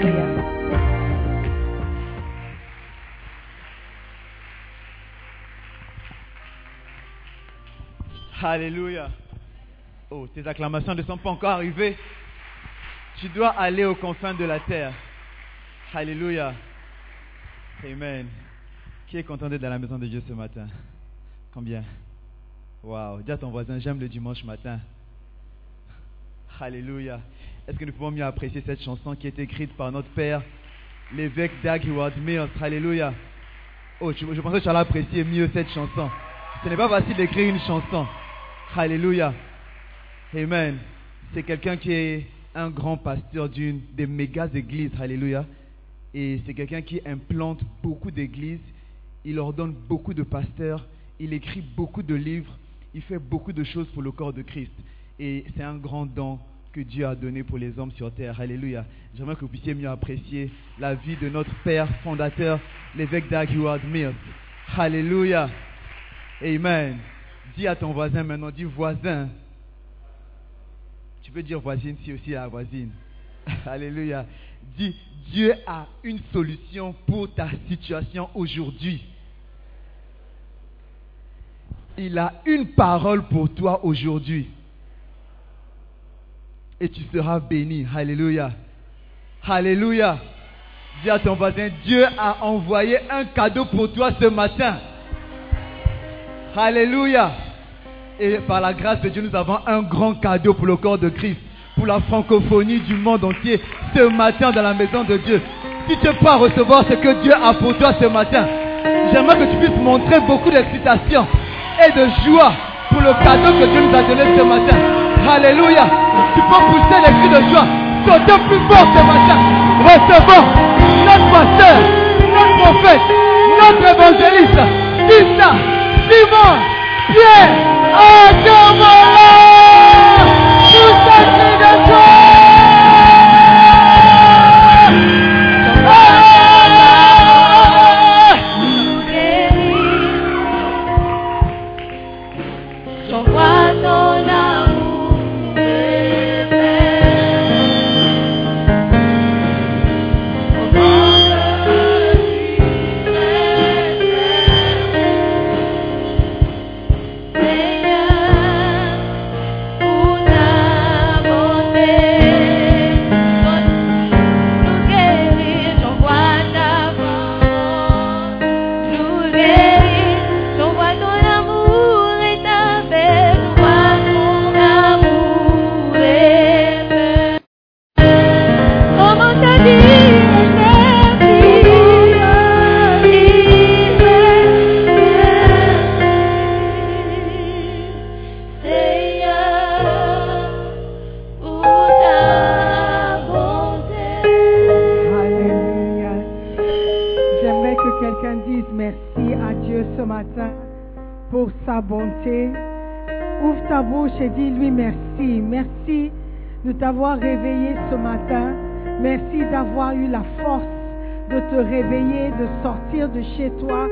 impériale. Alléluia. Oh, tes acclamations ne sont pas encore arrivées. Tu dois aller aux confins de la terre. Alléluia. Amen. Qui est content d'être dans la maison de Dieu ce matin? Combien? Waouh. Dis à ton voisin, j'aime le dimanche matin. Alléluia. Est-ce que nous pouvons mieux apprécier cette chanson qui est écrite par notre père, l'évêque Howard Mills Alléluia. Oh, je, je pensais que tu allais apprécier mieux cette chanson. Ce n'est pas facile d'écrire une chanson. Alléluia. Amen. C'est quelqu'un qui est un grand pasteur d'une des méga églises. Alléluia. Et c'est quelqu'un qui implante beaucoup d'églises. Il ordonne beaucoup de pasteurs. Il écrit beaucoup de livres. Il fait beaucoup de choses pour le corps de Christ. Et c'est un grand don que Dieu a donné pour les hommes sur terre. Alléluia. J'aimerais que vous puissiez mieux apprécier la vie de notre père fondateur, l'évêque Doug Howard Mills. Alléluia. Amen. Dis à ton voisin maintenant, dis voisin. Tu peux dire voisine si aussi la voisine. Alléluia. Dis, Dieu a une solution pour ta situation aujourd'hui. Il a une parole pour toi aujourd'hui. Et tu seras béni. Alléluia. Alléluia. Dis à ton voisin, Dieu a envoyé un cadeau pour toi ce matin. Alléluia. Et par la grâce de Dieu, nous avons un grand cadeau pour le corps de Christ, pour la francophonie du monde entier, ce matin dans la maison de Dieu. Si tu peux recevoir ce que Dieu a pour toi ce matin, j'aimerais que tu puisses montrer beaucoup d'excitation et de joie pour le cadeau que Dieu nous a donné ce matin. Alléluia. Tu peux pousser les cris de joie. Sauter plus fort ce matin. Recevons notre pasteur, notre prophète, notre évangéliste, Tissa, Simon, Pierre, Adomola. Ouvre ta bouche et dis-lui merci. Merci de t'avoir réveillé ce matin. Merci d'avoir eu la force de te réveiller, de sortir de chez toi.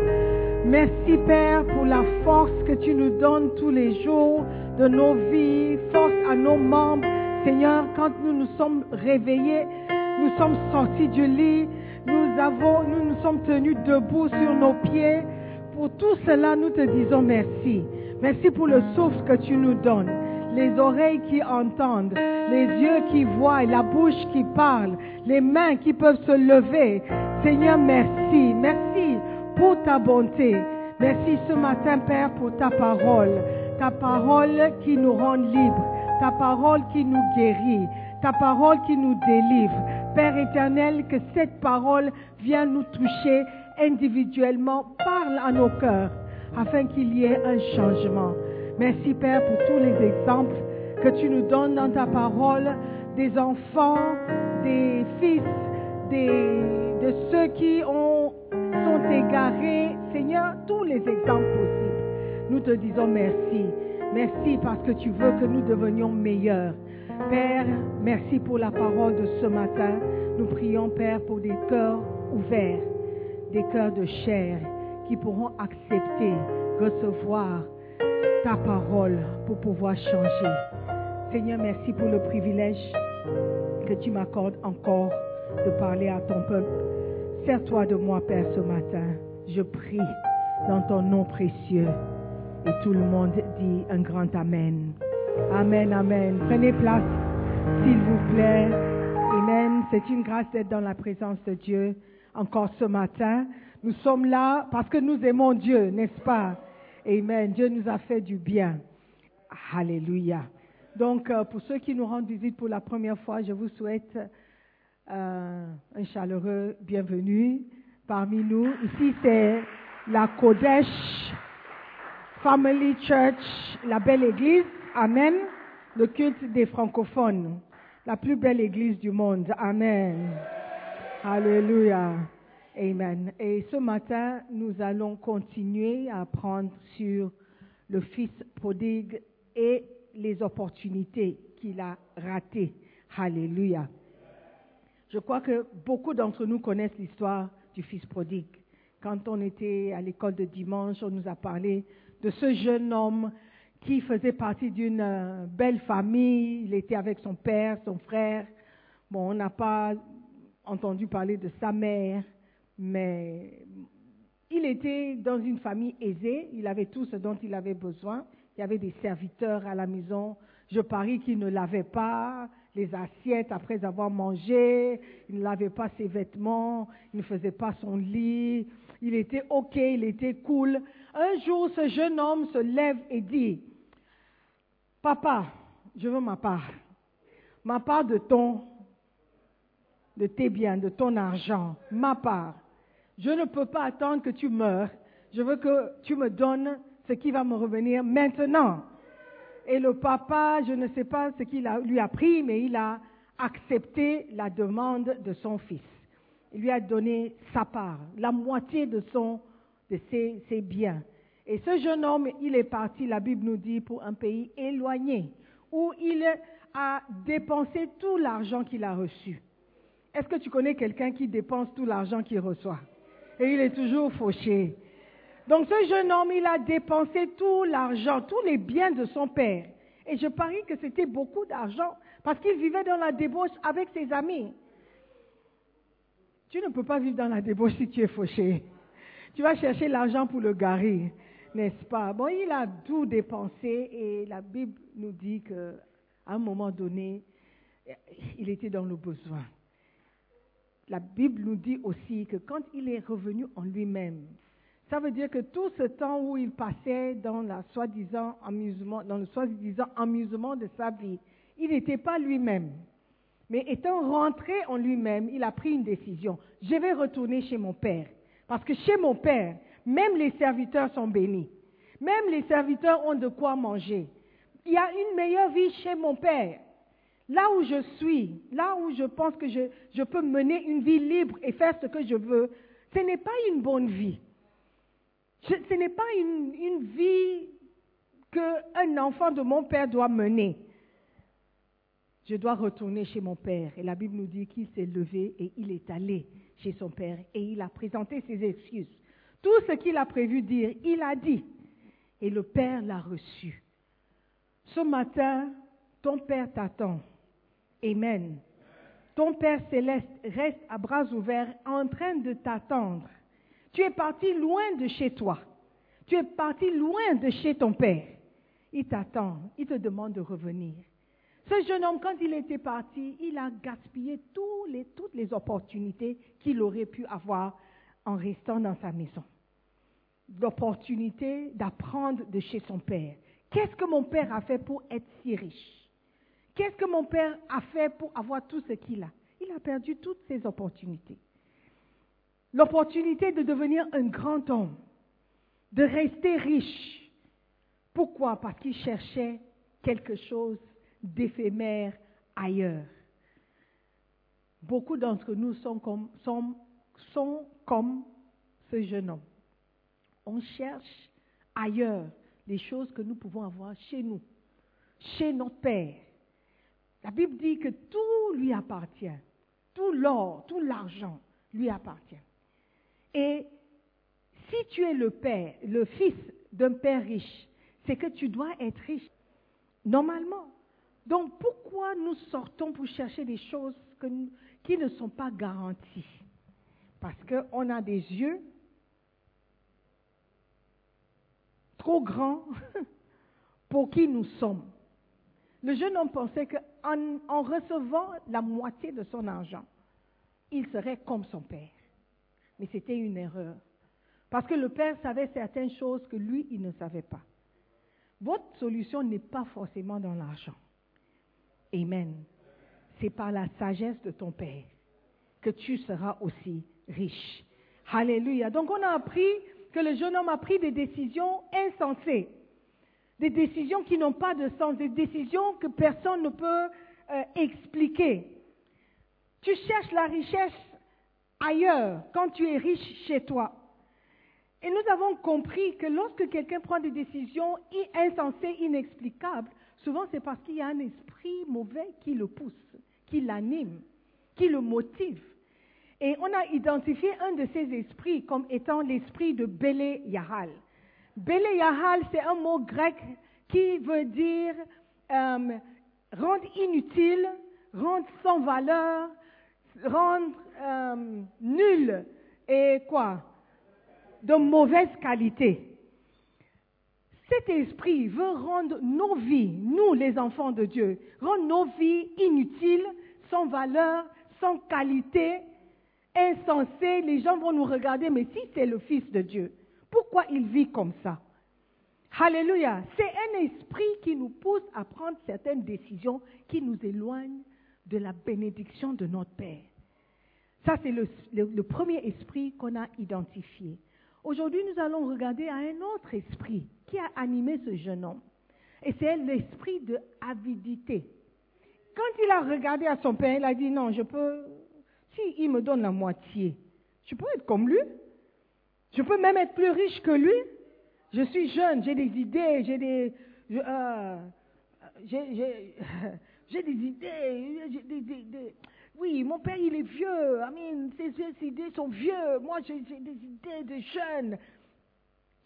Merci Père pour la force que tu nous donnes tous les jours de nos vies, force à nos membres. Seigneur, quand nous nous sommes réveillés, nous sommes sortis du lit, nous avons, nous nous sommes tenus debout sur nos pieds. Pour tout cela, nous te disons merci. Merci pour le souffle que tu nous donnes, les oreilles qui entendent, les yeux qui voient, la bouche qui parle, les mains qui peuvent se lever. Seigneur, merci. Merci pour ta bonté. Merci ce matin, Père, pour ta parole. Ta parole qui nous rend libres. Ta parole qui nous guérit. Ta parole qui nous délivre. Père éternel, que cette parole vienne nous toucher individuellement. Parle à nos cœurs afin qu'il y ait un changement. Merci Père pour tous les exemples que tu nous donnes dans ta parole des enfants, des fils, de ceux qui ont, sont égarés. Seigneur, tous les exemples possibles. Nous te disons merci. Merci parce que tu veux que nous devenions meilleurs. Père, merci pour la parole de ce matin. Nous prions, Père, pour des cœurs ouverts, des cœurs de chair qui pourront accepter, recevoir ta parole pour pouvoir changer. Seigneur, merci pour le privilège que tu m'accordes encore de parler à ton peuple. Sers-toi de moi, Père, ce matin. Je prie dans ton nom précieux. Et tout le monde dit un grand Amen. Amen, Amen. Prenez place, s'il vous plaît. Amen. C'est une grâce d'être dans la présence de Dieu encore ce matin. Nous sommes là parce que nous aimons Dieu, n'est-ce pas? Amen. Dieu nous a fait du bien. Alléluia. Donc, euh, pour ceux qui nous rendent visite pour la première fois, je vous souhaite euh, un chaleureux bienvenue parmi nous. Ici, c'est la Kodesh Family Church, la belle église. Amen. Le culte des francophones. La plus belle église du monde. Amen. Alléluia. Amen. Et ce matin, nous allons continuer à apprendre sur le fils prodigue et les opportunités qu'il a ratées. Alléluia. Je crois que beaucoup d'entre nous connaissent l'histoire du fils prodigue. Quand on était à l'école de dimanche, on nous a parlé de ce jeune homme qui faisait partie d'une euh, belle famille. Il était avec son père, son frère. Bon, on n'a pas entendu parler de sa mère, mais il était dans une famille aisée. Il avait tout ce dont il avait besoin. Il y avait des serviteurs à la maison. Je parie qu'il ne lavait pas les assiettes après avoir mangé. Il ne lavait pas ses vêtements. Il ne faisait pas son lit. Il était OK, il était cool. Un jour, ce jeune homme se lève et dit, Papa, je veux ma part. Ma part de ton, de tes biens, de ton argent. Ma part. Je ne peux pas attendre que tu meurs. Je veux que tu me donnes ce qui va me revenir maintenant. Et le papa, je ne sais pas ce qu'il lui a pris, mais il a accepté la demande de son fils. Il lui a donné sa part, la moitié de, ses biens. Et ce jeune homme, il est parti, la Bible nous dit, pour un pays éloigné, où il a dépensé tout l'argent qu'il a reçu. Est-ce que tu connais quelqu'un qui dépense tout l'argent qu'il reçoit? Et il est toujours fauché. Donc ce jeune homme, il a dépensé tout l'argent, tous les biens de son père. Et je parie que c'était beaucoup d'argent parce qu'il vivait dans la débauche avec ses amis. Tu ne peux pas vivre dans la débauche si tu es fauché. Tu vas chercher l'argent pour le garer, n'est-ce pas? Bon, il a tout dépensé et la Bible nous dit qu'à un moment donné, il était dans le besoin. La Bible nous dit aussi que quand il est revenu en lui-même, ça veut dire que tout ce temps où il passait dans, dans le soi-disant amusement de sa vie, il n'était pas lui-même. Mais étant rentré en lui-même, il a pris une décision. Je vais retourner chez mon père. Parce que chez mon père, même les serviteurs sont bénis. Même les serviteurs ont de quoi manger. Il y a une meilleure vie chez mon père. Là où je suis, là où je pense que je, peux mener une vie libre et faire ce que je veux, ce n'est pas une bonne vie. Ce n'est pas une, une vie qu'un enfant de mon père doit mener. Je dois retourner chez mon père. Et la Bible nous dit qu'il s'est levé et il est allé chez son père et il a présenté ses excuses. Tout ce qu'il a prévu dire, il a dit. Et le père l'a reçu. Ce matin, ton père t'attend. Amen. Ton Père céleste reste à bras ouverts en train de t'attendre. Tu es parti loin de chez toi. Tu es parti loin de chez ton Père. Il t'attend. Il te demande de revenir. Ce jeune homme, quand il était parti, il a gaspillé toutes les opportunités qu'il aurait pu avoir en restant dans sa maison. L'opportunité d'apprendre de chez son Père. Qu'est-ce que mon Père a fait pour être si riche? Qu'est-ce que mon Père a fait pour avoir tout ce qu'il a? Il a perdu toutes ses opportunités. L'opportunité de devenir un grand homme, de rester riche. Pourquoi? Parce qu'il cherchait quelque chose d'éphémère ailleurs. Beaucoup d'entre nous sont comme, sont, sont comme ce jeune homme. On cherche ailleurs les choses que nous pouvons avoir chez nous, chez notre Père. La Bible dit que tout lui appartient. Tout l'or, tout l'argent lui appartient. Et si tu es le père, le fils d'un père riche, c'est que tu dois être riche, normalement. Donc pourquoi nous sortons pour chercher des choses qui ne sont pas garanties? Parce qu'on a des yeux trop grand pour qui nous sommes. Le jeune homme pensait qu'en en recevant la moitié de son argent, il serait comme son père. Mais c'était une erreur. Parce que le père savait certaines choses que lui, il ne savait pas. Votre solution n'est pas forcément dans l'argent. Amen. C'est par la sagesse de ton père que tu seras aussi riche. Alléluia. Donc on a appris que le jeune homme a pris des décisions insensées, des décisions qui n'ont pas de sens, des décisions que personne ne peut euh, expliquer. Tu cherches la richesse ailleurs quand tu es riche chez toi. Et nous avons compris que lorsque quelqu'un prend des décisions insensées, inexplicables, souvent c'est parce qu'il y a un esprit mauvais qui le pousse, qui l'anime, qui le motive. Et on a identifié un de ces esprits comme étant l'esprit de Bélé Yahal. Bélé Yahal, c'est un mot grec qui veut dire euh, rendre inutile, rendre sans valeur, rendre euh, nul. Et quoi? De mauvaise qualité. Cet esprit veut rendre nos vies, nous les enfants de Dieu, rendre nos vies inutiles, sans valeur, sans qualité, insensé, les gens vont nous regarder, mais si c'est le Fils de Dieu, pourquoi il vit comme ça Alléluia. C'est un esprit qui nous pousse à prendre certaines décisions qui nous éloignent de la bénédiction de notre Père. Ça, c'est le, premier esprit qu'on a identifié. Aujourd'hui, nous allons regarder à un autre esprit qui a animé ce jeune homme. Et c'est l'esprit de avidité. Quand il a regardé à son père, il a dit, non, je peux, il me donne la moitié, je peux être comme lui. Je peux même être plus riche que lui. Je suis jeune, j'ai des idées, j'ai des, euh, j'ai, des idées, oui, mon père il est vieux, I mean, ses, idées sont vieux, moi j'ai, des idées de jeune.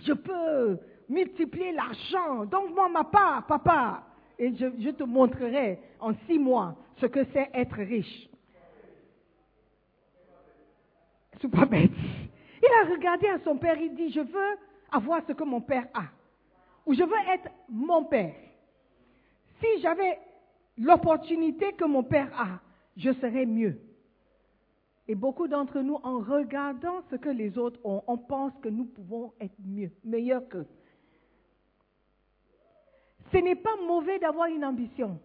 Je peux multiplier l'argent, donc moi ma part, papa, et je, je te montrerai en six mois ce que c'est être riche. pas bête. Il a regardé à son père, il dit, je veux avoir ce que mon père a. Ou je veux être mon père. Si j'avais l'opportunité que mon père a, je serais mieux. Et beaucoup d'entre nous, en regardant ce que les autres ont, on pense que nous pouvons être mieux, meilleurs qu'eux. Ce n'est pas mauvais d'avoir une ambition.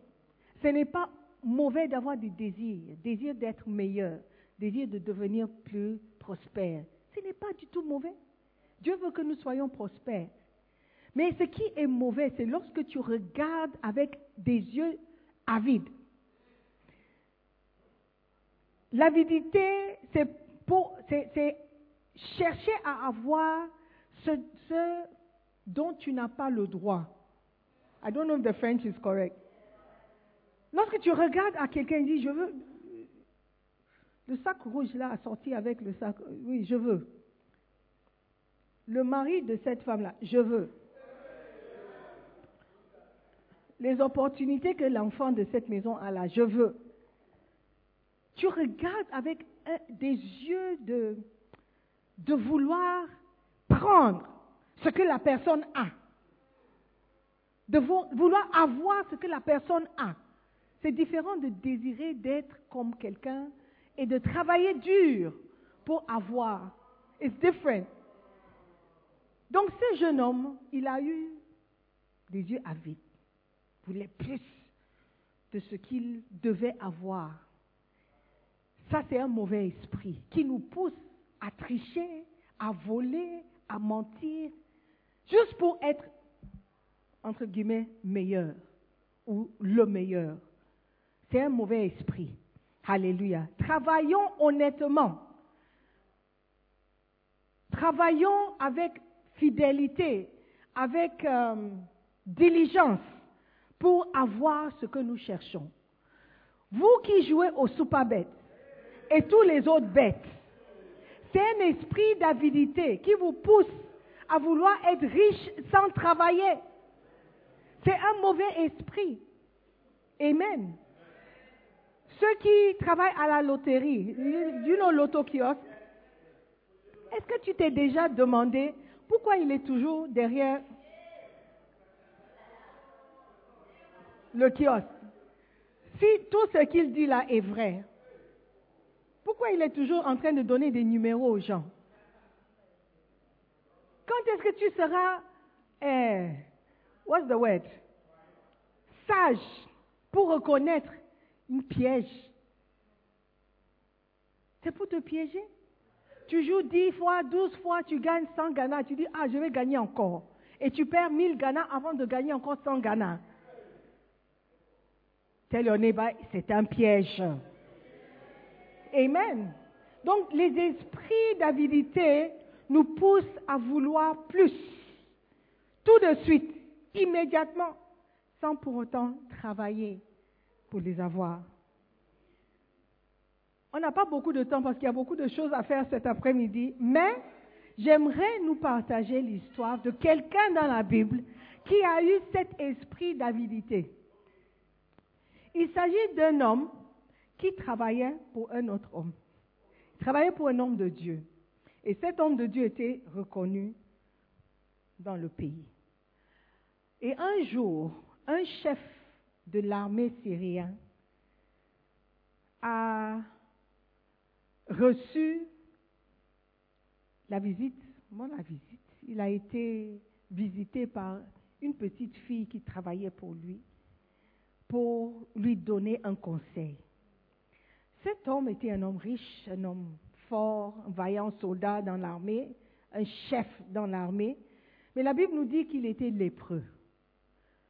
Ce n'est pas mauvais d'avoir des désirs, désir d'être meilleur, désir de devenir plus prospère. Ce n'est pas du tout mauvais. Dieu veut que nous soyons prospères. Mais ce qui est mauvais, c'est lorsque tu regardes avec des yeux avides. L'avidité, c'est chercher à avoir ce, ce dont tu n'as pas le droit. I don't know if the French is correct. Lorsque tu regardes à quelqu'un et dis, je veux, le sac rouge là a sorti avec le sac. Oui, je veux. Le mari de cette femme-là, je veux. Les opportunités que l'enfant de cette maison a là, je veux. Tu regardes avec des yeux de, de vouloir prendre ce que la personne a. De vouloir avoir ce que la personne a. C'est différent de désirer d'être comme quelqu'un et de travailler dur pour avoir. It's different. Donc ce jeune homme, il a eu des yeux avides, voulait plus de ce qu'il devait avoir. Ça, c'est un mauvais esprit qui nous pousse à tricher, à voler, à mentir, juste pour être, entre guillemets, meilleur ou le meilleur. C'est un mauvais esprit. Alléluia. Travaillons honnêtement. Travaillons avec fidélité, avec euh, diligence pour avoir ce que nous cherchons. Vous qui jouez au super et tous les autres bêtes, c'est un esprit d'avidité qui vous pousse à vouloir être riche sans travailler. C'est un mauvais esprit. Amen. Ceux qui travaillent à la loterie, du nom l'autokiosque, est-ce que tu t'es déjà demandé pourquoi il est toujours derrière le kiosque? Si tout ce qu'il dit là est vrai, pourquoi il est toujours en train de donner des numéros aux gens? Quand est-ce que tu seras, eh, what's the word, sage pour reconnaître une piège C'est pour te piéger Tu joues 10 fois, 12 fois, tu gagnes 100 Ghana, tu dis, ah, je vais gagner encore. Et tu perds 1000 Ghana avant de gagner encore 100 Ghana. Tel c'est un piège. Amen. Donc les esprits d'avidité nous poussent à vouloir plus, tout de suite, immédiatement, sans pour autant travailler pour les avoir. On n'a pas beaucoup de temps parce qu'il y a beaucoup de choses à faire cet après-midi, mais j'aimerais nous partager l'histoire de quelqu'un dans la Bible qui a eu cet esprit d'avidité. Il s'agit d'un homme qui travaillait pour un autre homme. Il travaillait pour un homme de Dieu. Et cet homme de Dieu était reconnu dans le pays. Et un jour, un chef de l'armée syrienne a reçu la visite, moi la visite, il a été visité par une petite fille qui travaillait pour lui pour lui donner un conseil. Cet homme était un homme riche, un homme fort, un vaillant soldat dans l'armée, un chef dans l'armée, mais la Bible nous dit qu'il était lépreux.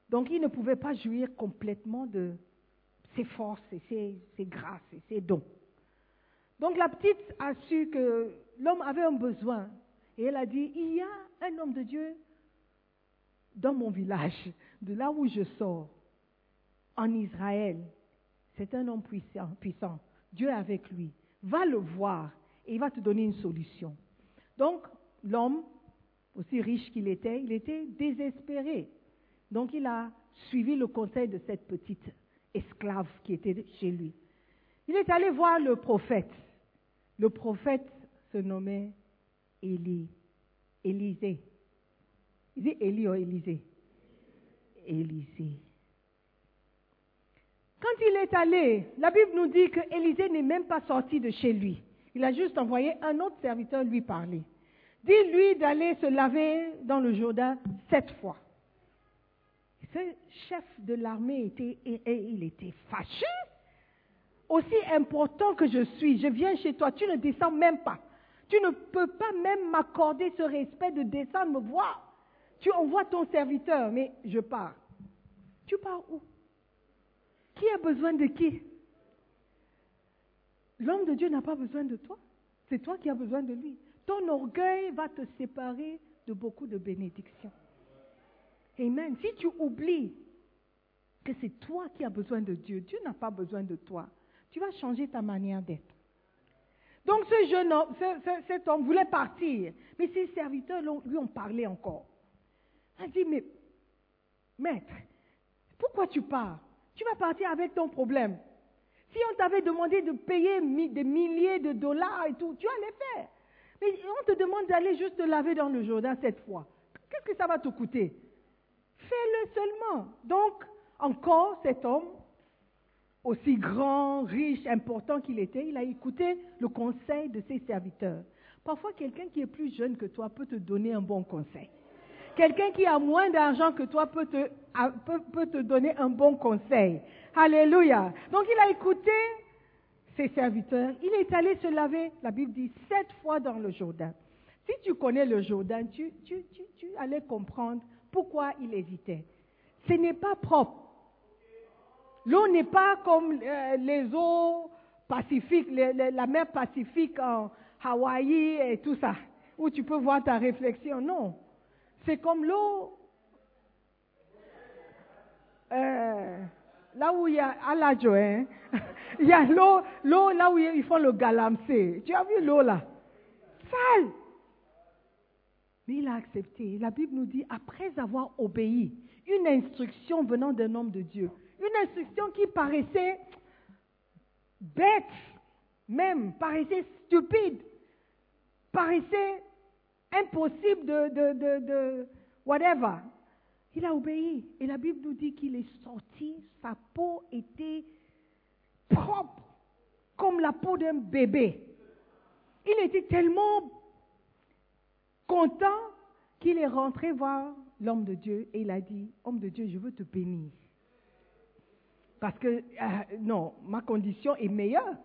Donc il ne pouvait pas jouir complètement de ses forces et ses, grâces et ses dons. Donc la petite a su que l'homme avait un besoin et elle a dit, il y a un homme de Dieu dans mon village, de là où je sors en Israël. C'est un homme puissant, puissant. Dieu est avec lui. Va le voir et il va te donner une solution. Donc, l'homme, aussi riche qu'il était, il était désespéré. Donc, il a suivi le conseil de cette petite esclave qui était chez lui. Il est allé voir le prophète. Le prophète se nommait Élie. Élisée. Il dit Élie ou Élisée? Élisée. Quand il est allé, la Bible nous dit que Élisée n'est même pas sorti de chez lui. Il a juste envoyé un autre serviteur lui parler. Dis-lui d'aller se laver dans le Jourdain sept fois. Ce chef de l'armée était, il était fâché. Aussi important que je suis, je viens chez toi, tu ne descends même pas. Tu ne peux pas même m'accorder ce respect de descendre me voir. Tu envoies ton serviteur, mais je pars. Tu pars où? Qui a besoin de qui? L'homme de Dieu n'a pas besoin de toi. C'est toi qui as besoin de lui. Ton orgueil va te séparer de beaucoup de bénédictions. Amen. Si tu oublies que c'est toi qui as besoin de Dieu, Dieu n'a pas besoin de toi, tu vas changer ta manière d'être. Donc ce jeune homme, cet homme voulait partir, mais ses serviteurs lui ont parlé encore. Il a dit, mais maître, pourquoi tu pars? Tu vas partir avec ton problème. Si on t'avait demandé de payer des milliers de dollars et tout, tu allais faire. Mais on te demande d'aller juste te laver dans le Jourdain cette fois. Qu'est-ce que ça va te coûter? Fais-le seulement. Donc, encore cet homme, aussi grand, riche, important qu'il était, il a écouté le conseil de ses serviteurs. Parfois, quelqu'un qui est plus jeune que toi peut te donner un bon conseil. Quelqu'un qui a moins d'argent que toi peut te, peut, te donner un bon conseil. Alléluia. Donc il a écouté ses serviteurs. Il est allé se laver, la Bible dit, sept fois dans le Jourdain. Si tu connais le Jourdain, tu, tu, tu, allais comprendre pourquoi il hésitait. Ce n'est pas propre. L'eau n'est pas comme euh, les eaux pacifiques, la mer Pacifique en Hawaï et tout ça, où tu peux voir ta réflexion. Non. C'est comme l'eau. Euh, là où il y a la hein, il y a l'eau, l'eau là où ils font le galamsé. Tu as vu l'eau là? Sale. Mais il a accepté. La Bible nous dit, après avoir obéi, une instruction venant d'un homme de Dieu, une instruction qui paraissait bête, même, paraissait stupide, paraissait impossible de, de, whatever. Il a obéi. Et la Bible nous dit qu'il est sorti, sa peau était propre, comme la peau d'un bébé. Il était tellement content qu'il est rentré voir l'homme de Dieu et il a dit, homme de Dieu, je veux te bénir. Parce que, euh, non, ma condition est meilleure.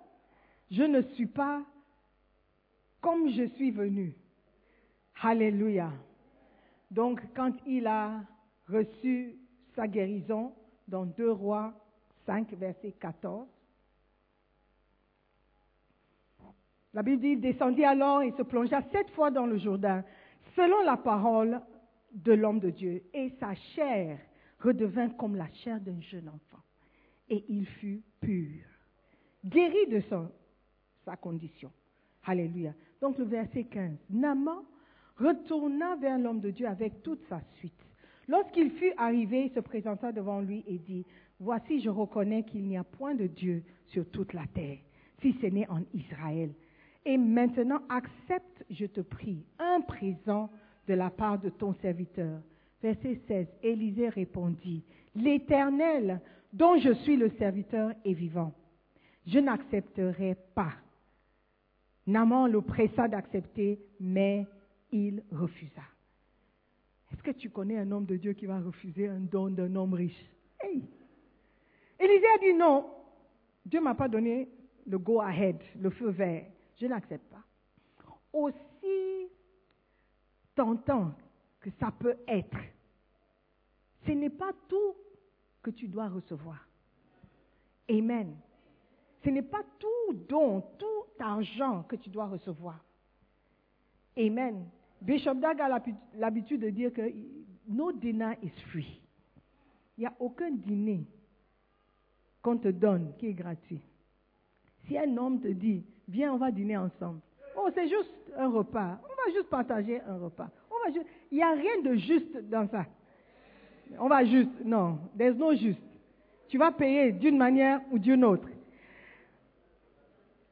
Je ne suis pas comme je suis venu. Alléluia. Donc, quand il a reçu sa guérison dans 2 Rois 5, verset 14, la Bible dit, il descendit alors et se plongea sept fois dans le Jourdain, selon la parole de l'homme de Dieu, et sa chair redevint comme la chair d'un jeune enfant, et il fut pur, guéri de son, sa condition. Alléluia. Donc le verset 15, Naaman retourna vers l'homme de Dieu avec toute sa suite. Lorsqu'il fut arrivé, il se présenta devant lui et dit, Voici, je reconnais qu'il n'y a point de Dieu sur toute la terre, si ce n'est en Israël. Et maintenant, accepte, je te prie, un présent de la part de ton serviteur. Verset 16. Élisée répondit, L'Éternel, dont je suis le serviteur, est vivant. Je n'accepterai pas. Naman le pressa d'accepter, mais il refusa. Est-ce que tu connais un homme de Dieu qui va refuser un don d'un homme riche? Hey. Élisée a dit non. Dieu m'a pas donné le go-ahead, le feu vert. Je n'accepte pas. Aussi tentant que ça peut être, ce n'est pas tout que tu dois recevoir. Amen. Ce n'est pas tout don, tout argent que tu dois recevoir. Amen. Bishop Dag a l'habitude de dire que no dinner is free. Il n'y a aucun dîner qu'on te donne qui est gratuit. Si un homme te dit, viens, on va dîner ensemble. Oh, c'est juste un repas. On va juste partager un repas. On va juste... Il n'y a rien de juste dans ça. On va juste. Non, there's no juste. Tu vas payer d'une manière ou d'une autre.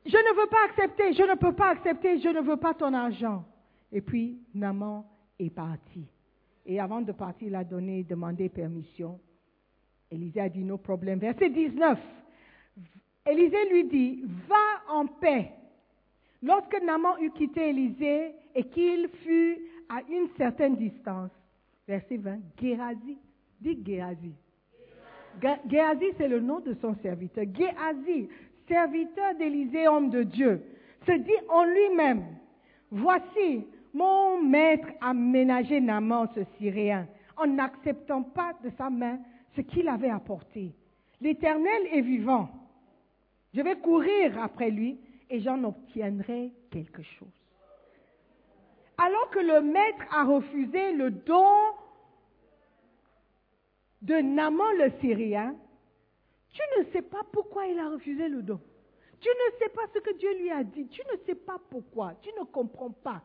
Je ne veux pas accepter, je ne peux pas accepter, je ne veux pas ton argent. Et puis, Naman est parti. Et avant de partir, il a donné, demandé permission. Élisée a dit, no problème. Verset 19. Élisée lui dit, va en paix. Lorsque Naman eut quitté Élisée et qu'il fut à une certaine distance, verset 20, Géasi, dit Géasi. Géasi, c'est le nom de son serviteur. Géasi, serviteur d'Élisée, homme de Dieu, se dit en lui-même, voici, mon maître a ménagé Naman, ce Syréen, en n'acceptant pas de sa main ce qu'il avait apporté. L'Éternel est vivant. Je vais courir après lui et j'en obtiendrai quelque chose. Alors que le maître a refusé le don de Naman le Syrien, tu ne sais pas pourquoi il a refusé le don. Tu ne sais pas ce que Dieu lui a dit. Tu ne sais pas pourquoi. Tu ne comprends pas.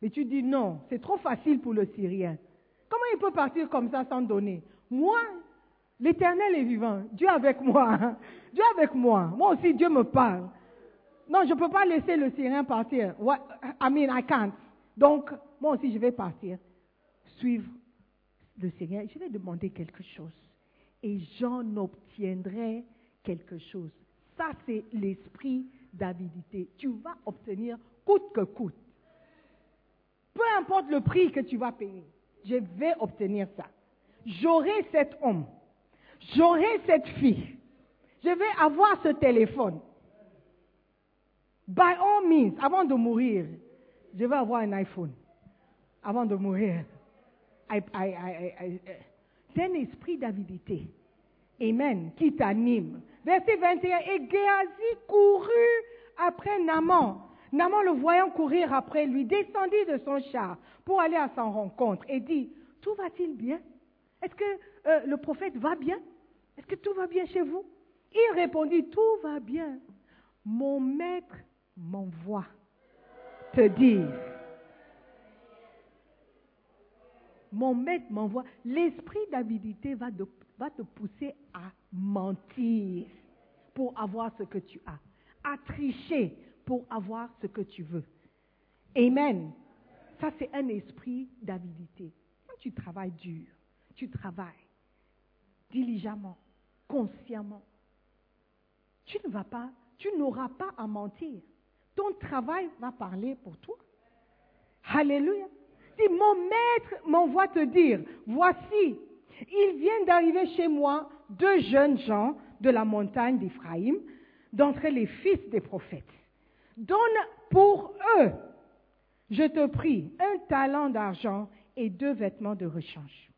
Mais tu dis non, c'est trop facile pour le Syrien. Comment il peut partir comme ça sans donner? Moi, l'Éternel est vivant. Dieu avec moi. Dieu avec moi. Moi aussi, Dieu me parle. Non, je ne peux pas laisser le Syrien partir. I mean, I can't. Donc, moi aussi, je vais partir. Suivre le Syrien. Je vais demander quelque chose. Et j'en obtiendrai quelque chose. Ça, c'est l'esprit d'avidité. Tu vas obtenir coûte que coûte. Peu importe le prix que tu vas payer, je vais obtenir ça. J'aurai cet homme. J'aurai cette fille. Je vais avoir ce téléphone. By all means, avant de mourir, je vais avoir un iPhone. Avant de mourir. C'est un esprit d'avidité. Amen. Qui t'anime. Verset 21. Et Géasi courut après Naman. Naman le voyant courir après lui, descendit de son char pour aller à son rencontre et dit, tout va-t-il bien? Est-ce que euh, le prophète va bien? Est-ce que tout va bien chez vous? Il répondit, tout va bien. Mon maître m'envoie te dire. Mon maître m'envoie. L'esprit d'avidité va, va te pousser à mentir pour avoir ce que tu as, à tricher pour avoir ce que tu veux. Amen. Ça, c'est un esprit d'avidité. Quand tu travailles dur, tu travailles diligemment, consciemment, tu ne vas pas, tu n'auras pas à mentir. Ton travail va parler pour toi. Alléluia. Si mon maître m'envoie te dire, voici, il vient d'arriver chez moi deux jeunes gens de la montagne d'Éphraïm, d'entre les fils des prophètes. Donne pour eux, je te prie, un talent d'argent et deux vêtements de rechange.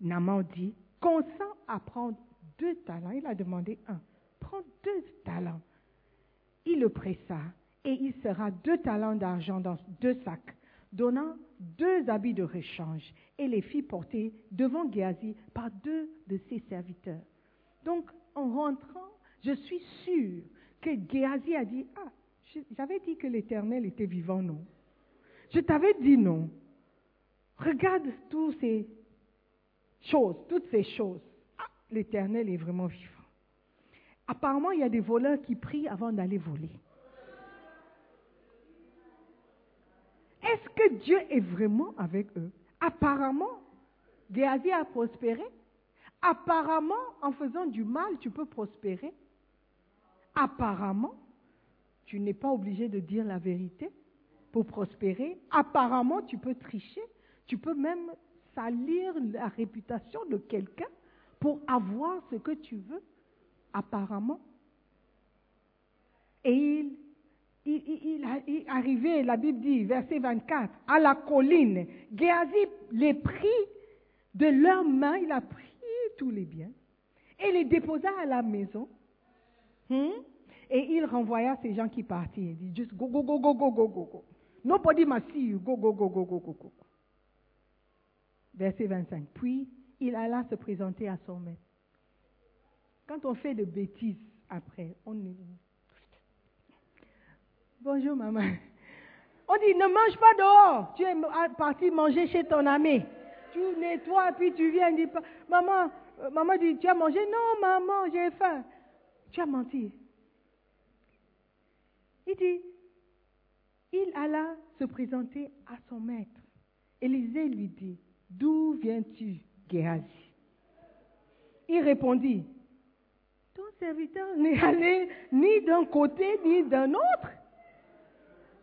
Naman dit, consent à prendre deux talents. Il a demandé un. Prends deux talents. Il le pressa et il sera deux talents d'argent dans deux sacs, donnant deux habits de rechange et les fit porter devant Géasi par deux de ses serviteurs. Donc, en rentrant, je suis sûre que Géasi a dit, ah, j'avais dit que l'Éternel était vivant, non? Je t'avais dit non. Regarde toutes ces choses, toutes ces choses. Ah, l'Éternel est vraiment vivant. Apparemment, il y a des voleurs qui prient avant d'aller voler. Est-ce que Dieu est vraiment avec eux? Apparemment, Géasi a prospéré. Apparemment, en faisant du mal, tu peux prospérer. Apparemment, tu n'es pas obligé de dire la vérité pour prospérer. Apparemment, tu peux tricher. Tu peux même salir la réputation de quelqu'un pour avoir ce que tu veux. Apparemment. Et il, il, il, il a- il est arrivé, la Bible dit, verset 24, à la colline. Géasi les prit de leurs mains, il a pris tous les biens et les déposa à la maison. Hmm? Et il renvoya ces gens qui partirent. Il dit, just go, go, go, go, go, go, go, go. Nobody must see you. Go, go, go, go, go, go, go. Verset 25. Puis, il alla se présenter à son maître. Quand on fait de bêtises après, on. Bonjour, maman. On dit, ne mange pas dehors. Tu es parti manger chez ton ami. Tu nettoies, puis tu viens, maman, euh, maman dit, tu as mangé? Non, maman, j'ai faim. Tu as menti. Il dit, il alla se présenter à son maître. Élisée lui dit, d'où viens-tu, Géasi Il répondit, ton serviteur n'est allé ni d'un côté ni d'un autre.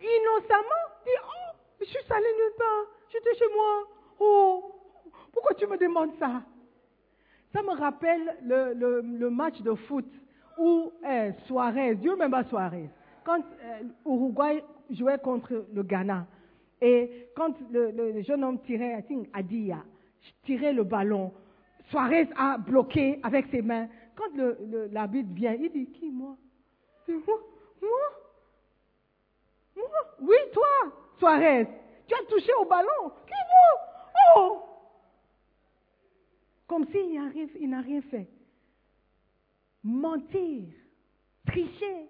Innocemment, dit, oh, je suis allé nulle part, j'étais chez moi. Oh, pourquoi tu me demandes ça? Ça me rappelle le, match de foot où euh, Suarez, Dieu même pas Suarez, quand euh, Uruguay jouait contre le Ghana, et quand le, jeune homme tirait, I think, Adia, tirait le ballon, Suarez a bloqué avec ses mains. Quand le- vient, il dit, qui moi? C'est moi Moi? Moi? Oui, toi, Suarez. Tu as touché au ballon. Qui moi? Oh Comme s'il il n'a rien fait. Mentir, tricher,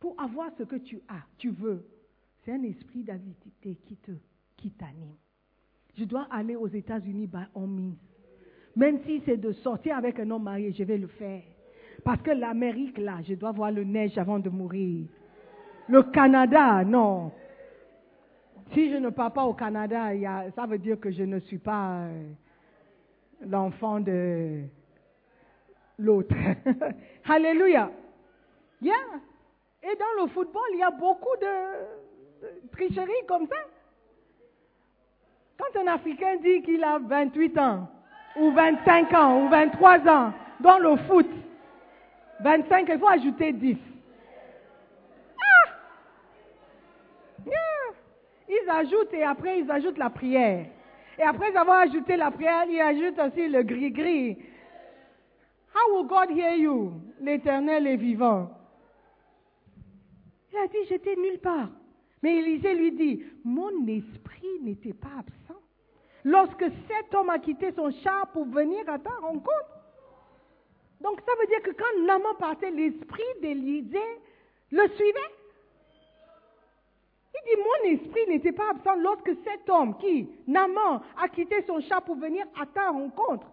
pour avoir ce que tu as, tu veux. C'est un esprit d'avidité qui te, qui t'anime. Je dois aller aux États-Unis by all means. Même si c'est de sortir avec un homme marié, je vais le faire. Parce que l'Amérique, là, je dois voir le neige avant de mourir. Le Canada, non. Si je ne pars pas au Canada, ça veut dire que je ne suis pas euh, l'enfant de l'autre. Alléluia. Yeah. Et dans le football, il y a beaucoup de, de tricheries comme ça. Quand un Africain dit qu'il a 28 ans, ou 25 ans, ou 23 ans, dans le foot, 25, il faut ajouter 10. Ah! Ils ajoutent et après ils ajoutent la prière. Et après avoir ajouté la prière, ils ajoutent aussi le gris-gris. How will God hear you? L'éternel est vivant? Il a dit, j'étais nulle part. Mais Élisée lui dit, mon esprit n'était pas absent. Lorsque cet homme a quitté son char pour venir à ta rencontre. Donc ça veut dire que quand Naman partait, l'esprit d'Élisée le suivait. Il dit, mon esprit n'était pas absent lorsque cet homme qui, Naman, a quitté son char pour venir à ta rencontre.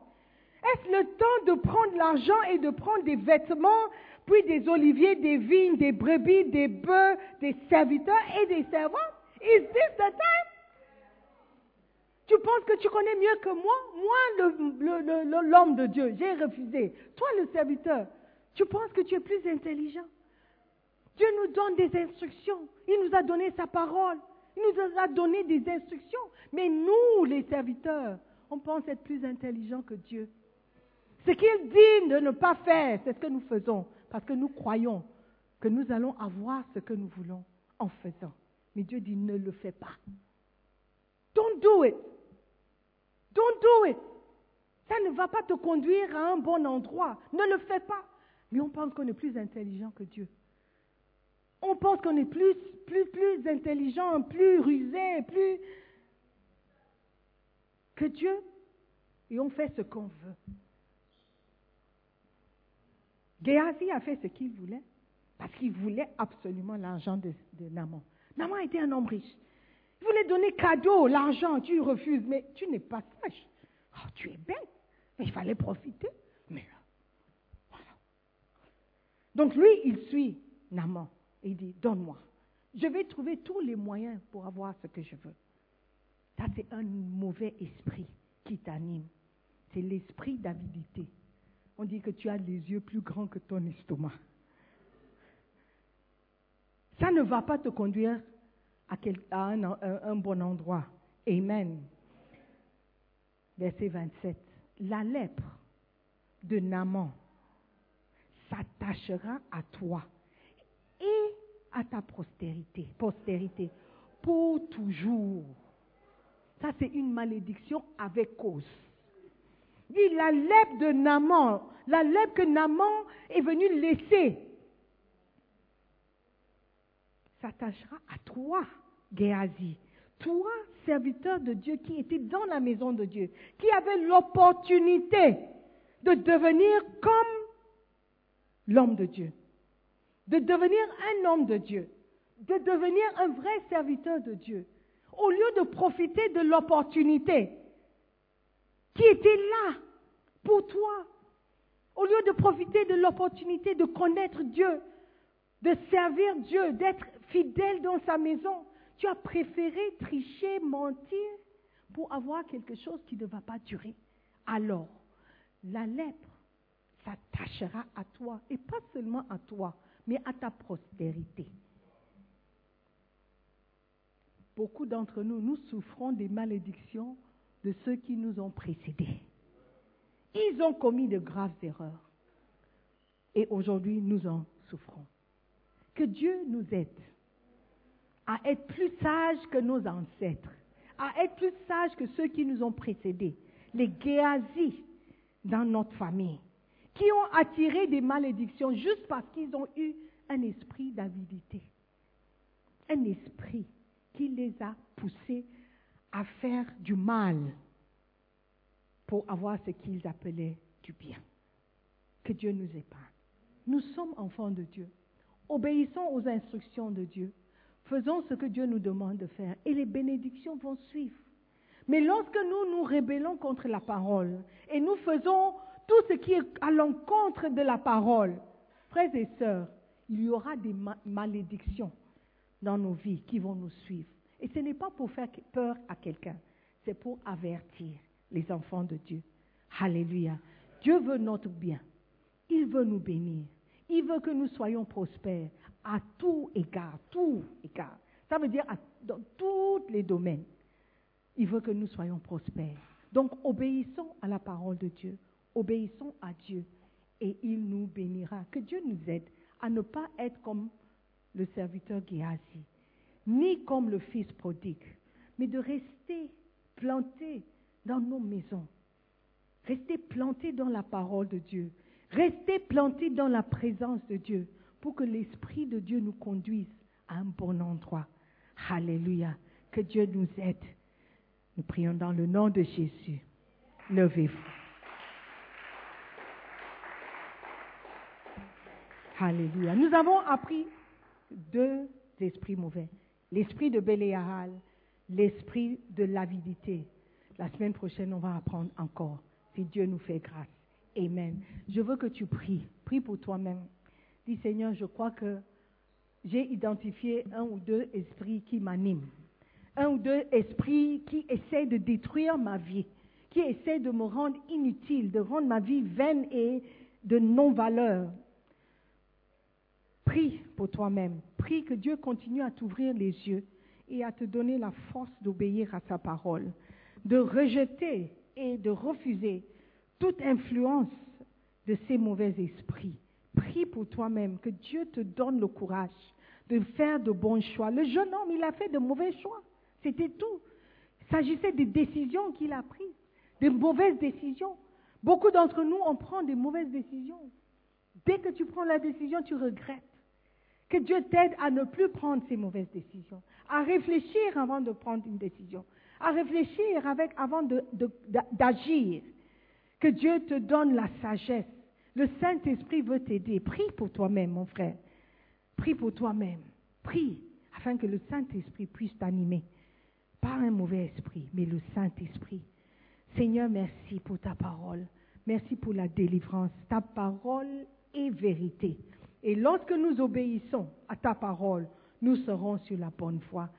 Est-ce le temps de prendre l'argent et de prendre des vêtements, puis des oliviers, des vignes, des brebis, des bœufs, des serviteurs et des servantes? Is this the time? Tu penses que tu connais mieux que moi? Moi, l'homme de Dieu, j'ai refusé. Toi, le serviteur, tu penses que tu es plus intelligent? Dieu nous donne des instructions. Il nous a donné sa parole. Il nous a donné des instructions. Mais nous, les serviteurs, on pense être plus intelligents que Dieu. Ce qu'il dit de ne pas faire, c'est ce que nous faisons. Parce que nous croyons que nous allons avoir ce que nous voulons en faisant. Mais Dieu dit ne le fais pas. Don't do it. Don't do it. Ça ne va pas te conduire à un bon endroit. Ne le fais pas. Mais on pense qu'on est plus intelligent que Dieu. On pense qu'on est plus, plus, plus intelligent, plus rusé, plus que Dieu. Et on fait ce qu'on veut. Géasi a fait ce qu'il voulait parce qu'il voulait absolument l'argent de, Naman. Naman était un homme riche. Il voulait donner cadeau, l'argent, tu refuses, mais tu n'es pas sage. Oh, tu es belle. Mais il fallait profiter. Mais voilà. Donc lui, il suit Naman et il dit, donne-moi. Je vais trouver tous les moyens pour avoir ce que je veux. Ça, c'est un mauvais esprit qui t'anime. C'est l'esprit d'avidité. On dit que tu as les yeux plus grands que ton estomac. Ça ne va pas te conduire à, quel- à un, un- bon endroit. Amen. Verset 27. La lèpre de Naman s'attachera à toi et à ta postérité, postérité pour toujours. Ça, c'est une malédiction avec cause. Dit la lèpre de Naman, la lèpre que Naman est venu laisser, s'attachera à toi, Géasi. Toi, serviteur de Dieu qui était dans la maison de Dieu, qui avait l'opportunité de devenir comme l'homme de Dieu, de devenir un homme de Dieu, de devenir un vrai serviteur de Dieu, au lieu de profiter de l'opportunité qui était là pour toi, au lieu de profiter de l'opportunité de connaître Dieu, de servir Dieu, d'être fidèle dans sa maison, tu as préféré tricher, mentir pour avoir quelque chose qui ne va pas durer. Alors, la lèpre s'attachera à toi, et pas seulement à toi, mais à ta postérité. Beaucoup d'entre nous, nous souffrons des malédictions de ceux qui nous ont précédés. Ils ont commis de graves erreurs. Et aujourd'hui, nous en souffrons. Que Dieu nous aide à être plus sages que nos ancêtres, à être plus sages que ceux qui nous ont précédés, les Géazis dans notre famille, qui ont attiré des malédictions juste parce qu'ils ont eu un esprit d'avidité, un esprit qui les a poussés à faire du mal pour avoir ce qu'ils appelaient du bien. Que Dieu nous épargne. Nous sommes enfants de Dieu. Obéissons aux instructions de Dieu. Faisons ce que Dieu nous demande de faire et les bénédictions vont suivre. Mais lorsque nous nous rébellons contre la parole et nous faisons tout ce qui est à l'encontre de la parole, frères et sœurs, il y aura des ma- malédictions dans nos vies qui vont nous suivre. Et ce n'est pas pour faire peur à quelqu'un, c'est pour avertir les enfants de Dieu. Alléluia. Dieu veut notre bien. Il veut nous bénir. Il veut que nous soyons prospères à tout égard, tout égard. Ça veut dire dans tous les domaines. Il veut que nous soyons prospères. Donc obéissons à la parole de Dieu. Obéissons à Dieu et il nous bénira. Que Dieu nous aide à ne pas être comme le serviteur Géasi, ni comme le fils prodigue, mais de rester plantés dans nos maisons. Rester plantés dans la parole de Dieu. Rester plantés dans la présence de Dieu pour que l'Esprit de Dieu nous conduise à un bon endroit. Alléluia. Que Dieu nous aide. Nous prions dans le nom de Jésus. Levez-vous. Alléluia. Nous avons appris deux esprits mauvais. L'esprit de Béléahal, l'esprit de l'avidité. La semaine prochaine, on va apprendre encore, si Dieu nous fait grâce. Amen. Je veux que tu pries. Prie pour toi-même. Dis Seigneur, je crois que j'ai identifié un ou deux esprits qui m'animent. un ou deux esprits qui essaient de détruire ma vie, qui essaient de me rendre inutile, de rendre ma vie vaine et de non-valeur. Prie pour toi-même. Prie que Dieu continue à t'ouvrir les yeux et à te donner la force d'obéir à sa parole, de rejeter et de refuser toute influence de ces mauvais esprits. Prie pour toi-même, que Dieu te donne le courage de faire de bons choix. Le jeune homme, il a fait de mauvais choix. C'était tout. Il s'agissait des décisions qu'il a prises, des mauvaises décisions. Beaucoup d'entre nous, on prend des mauvaises décisions. Dès que tu prends la décision, tu regrettes. Que Dieu t'aide à ne plus prendre ces mauvaises décisions, à réfléchir avant de prendre une décision, à réfléchir avant d'agir. Que Dieu te donne la sagesse. Le Saint-Esprit veut t'aider. Prie pour toi-même, mon frère. Prie pour toi-même. Prie afin que le Saint-Esprit puisse t'animer. Pas un mauvais esprit, mais le Saint-Esprit. Seigneur, merci pour ta parole. Merci pour la délivrance. Ta parole est vérité. Et lorsque nous obéissons à ta parole, nous serons sur la bonne voie.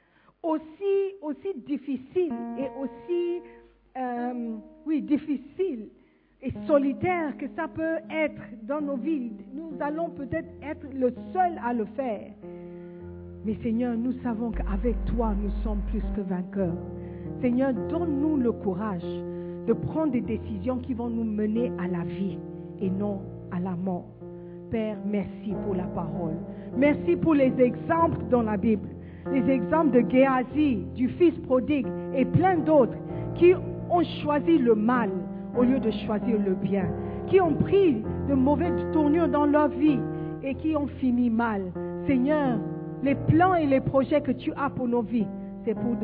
Aussi, difficile et aussi, euh, oui, difficile et solitaire que ça peut être dans nos vies, nous allons peut-être être le seul à le faire. Mais Seigneur, nous savons qu'avec toi, nous sommes plus que vainqueurs. Seigneur, donne-nous le courage de prendre des décisions qui vont nous mener à la vie et non à la mort. Père, merci pour la parole. Merci pour les exemples dans la Bible. Les exemples de Géasi, du fils prodigue et plein d'autres qui ont choisi le mal au lieu de choisir le bien. Qui ont pris de mauvaises tournures dans leur vie et qui ont fini mal. Seigneur, les plans et les projets que tu as pour nos vies, c'est pour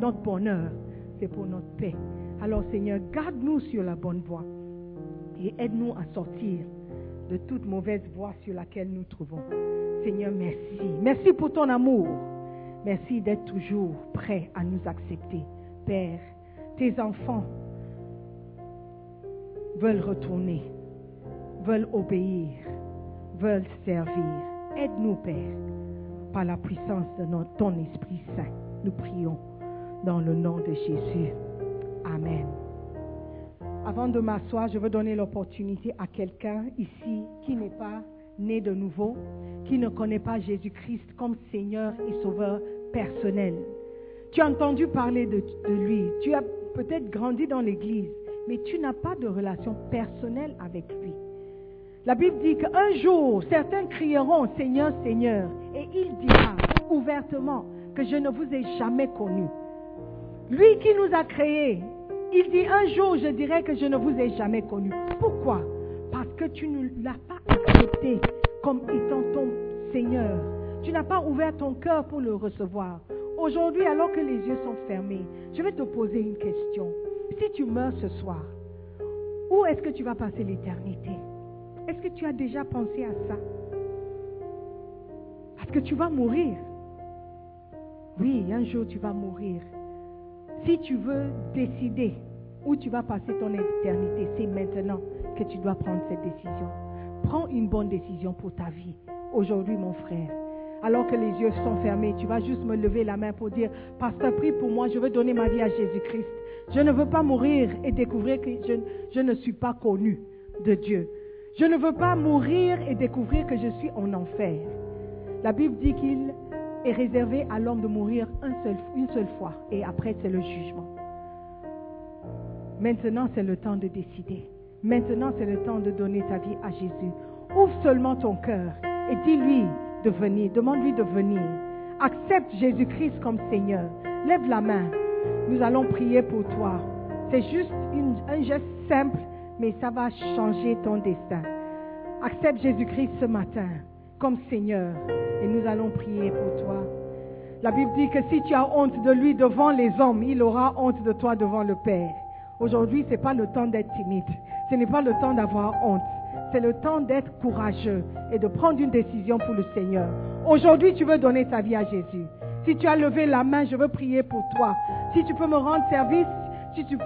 notre bonheur, c'est pour notre paix. Alors Seigneur, garde-nous sur la bonne voie et aide-nous à sortir de toute mauvaise voie sur laquelle nous trouvons. Seigneur, merci. Merci pour ton amour. Merci d'être toujours prêt à nous accepter. Père, tes enfants veulent retourner, veulent obéir, veulent servir. Aide-nous, Père, par la puissance de ton Esprit Saint. Nous prions dans le nom de Jésus. Amen. Avant de m'asseoir, je veux donner l'opportunité à quelqu'un ici qui n'est pas né de nouveau, qui ne connaît pas Jésus-Christ comme Seigneur et Sauveur personnel. Tu as entendu parler de, lui, tu as peut-être grandi dans l'Église, mais tu n'as pas de relation personnelle avec lui. La Bible dit qu'un jour, certains crieront Seigneur, Seigneur, et il dira ouvertement que je ne vous ai jamais connu. Lui qui nous a créés, il dit un jour, je dirai que je ne vous ai jamais connu. Pourquoi? Parce que tu ne l'as pas accepté comme étant ton Seigneur. Tu n'as pas ouvert ton cœur pour le recevoir. Aujourd'hui, alors que les yeux sont fermés, je vais te poser une question. Si tu meurs ce soir, où est-ce que tu vas passer l'éternité? Est-ce que tu as déjà pensé à ça? Parce que tu vas mourir. Oui, un jour tu vas mourir. Si tu veux décider où tu vas passer ton éternité, c'est maintenant que tu dois prendre cette décision. Prends une bonne décision pour ta vie. Aujourd'hui, mon frère, alors que les yeux sont fermés, tu vas juste me lever la main pour dire, Pasteur, prie pour moi, je veux donner ma vie à Jésus-Christ. Je ne veux pas mourir et découvrir que je, ne suis pas connu de Dieu. Je ne veux pas mourir et découvrir que je suis en enfer. La Bible dit qu'il est réservé à l'homme de mourir une seule fois et après c'est le jugement. Maintenant c'est le temps de décider. Maintenant c'est le temps de donner ta vie à Jésus. Ouvre seulement ton cœur et dis-lui de venir. Demande-lui de venir. Accepte Jésus-Christ comme Seigneur. Lève la main. Nous allons prier pour toi. C'est juste un geste simple, mais ça va changer ton destin. Accepte Jésus-Christ ce matin comme Seigneur et nous allons prier pour toi. La Bible dit que si tu as honte de lui devant les hommes, il aura honte de toi devant le Père. Aujourd'hui, ce n'est pas le temps d'être timide. Ce n'est pas le temps d'avoir honte. C'est le temps d'être courageux et de prendre une décision pour le Seigneur. Aujourd'hui, tu veux donner ta vie à Jésus. Si tu as levé la main, je veux prier pour toi. Si tu peux me rendre service, si tu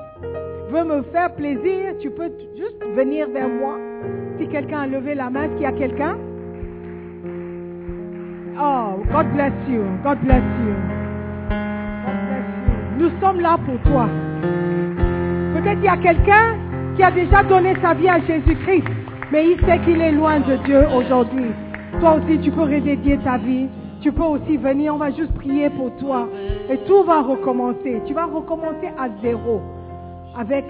veux me faire plaisir, tu peux juste venir vers moi. Si quelqu'un a levé la main, est-ce qu'il y a quelqu'un? Oh, God bless you. God bless you. God bless Nous sommes là pour toi. Il y a quelqu'un qui a déjà donné sa vie à Jésus-Christ, mais il sait qu'il est loin de Dieu aujourd'hui. Toi aussi, tu peux redédier ta vie. Tu peux aussi venir, on va juste prier pour toi. Et tout va recommencer. Tu vas recommencer à zéro avec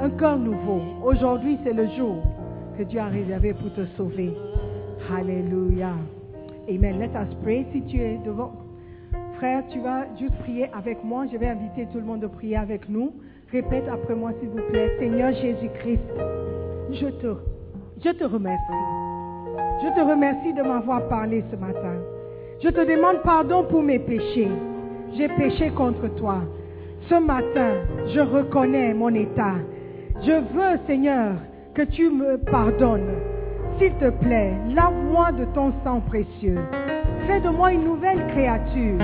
un cœur nouveau. Aujourd'hui, c'est le jour que Dieu a réservé pour te sauver. Alléluia. Amen. Let us pray. Si tu es devant, frère, tu vas juste prier avec moi. Je vais inviter tout le monde à prier avec nous. Répète après moi, s'il vous plaît. Seigneur Jésus-Christ, je te, remercie. Je te remercie de m'avoir parlé ce matin. Je te demande pardon pour mes péchés. J'ai péché contre toi. Ce matin, je reconnais mon état. Je veux, Seigneur, que tu me pardonnes. S'il te plaît, lave-moi de ton sang précieux. Fais de moi une nouvelle créature.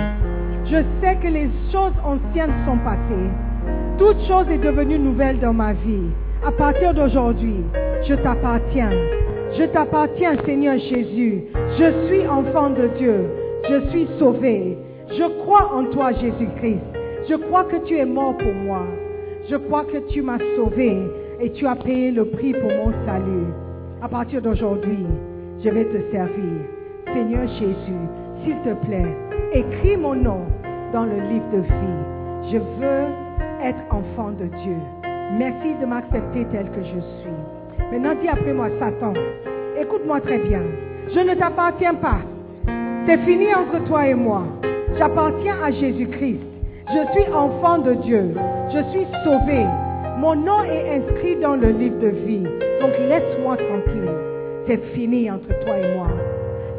Je sais que les choses anciennes sont passées. Toute chose est devenue nouvelle dans ma vie. À partir d'aujourd'hui, je t'appartiens. Je t'appartiens, Seigneur Jésus. Je suis enfant de Dieu. Je suis sauvé. Je crois en toi, Jésus-Christ. Je crois que tu es mort pour moi. Je crois que tu m'as sauvé et tu as payé le prix pour mon salut. À partir d'aujourd'hui, je vais te servir. Seigneur Jésus, s'il te plaît, écris mon nom dans le livre de vie. Je veux être enfant de Dieu. Merci de m'accepter tel que je suis. Maintenant, dis après moi, Satan, écoute-moi très bien. Je ne t'appartiens pas. C'est fini entre toi et moi. J'appartiens à Jésus-Christ. Je suis enfant de Dieu. Je suis sauvé. Mon nom est inscrit dans le livre de vie. Donc laisse-moi tranquille. C'est fini entre toi et moi.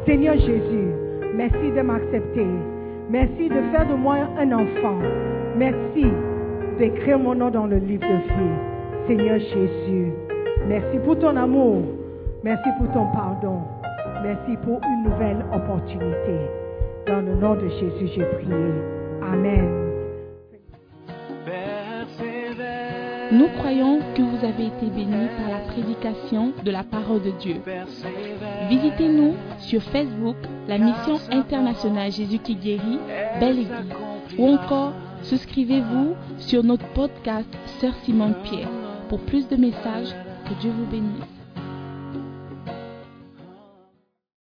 Seigneur Jésus, merci de m'accepter. Merci de faire de moi un enfant. Merci d'écrire mon nom dans le livre de vie. Seigneur Jésus, merci pour ton amour. Merci pour ton pardon. Merci pour une nouvelle opportunité. Dans le nom de Jésus, j'ai prié. Amen. Nous croyons que vous avez été bénis par la prédication de la parole de Dieu. Visitez-nous sur Facebook, la mission internationale Jésus qui guérit, Belle Église. Ou encore, souscrivez-vous sur notre podcast Sœur Simone Pierre. Pour plus de messages, que Dieu vous bénisse.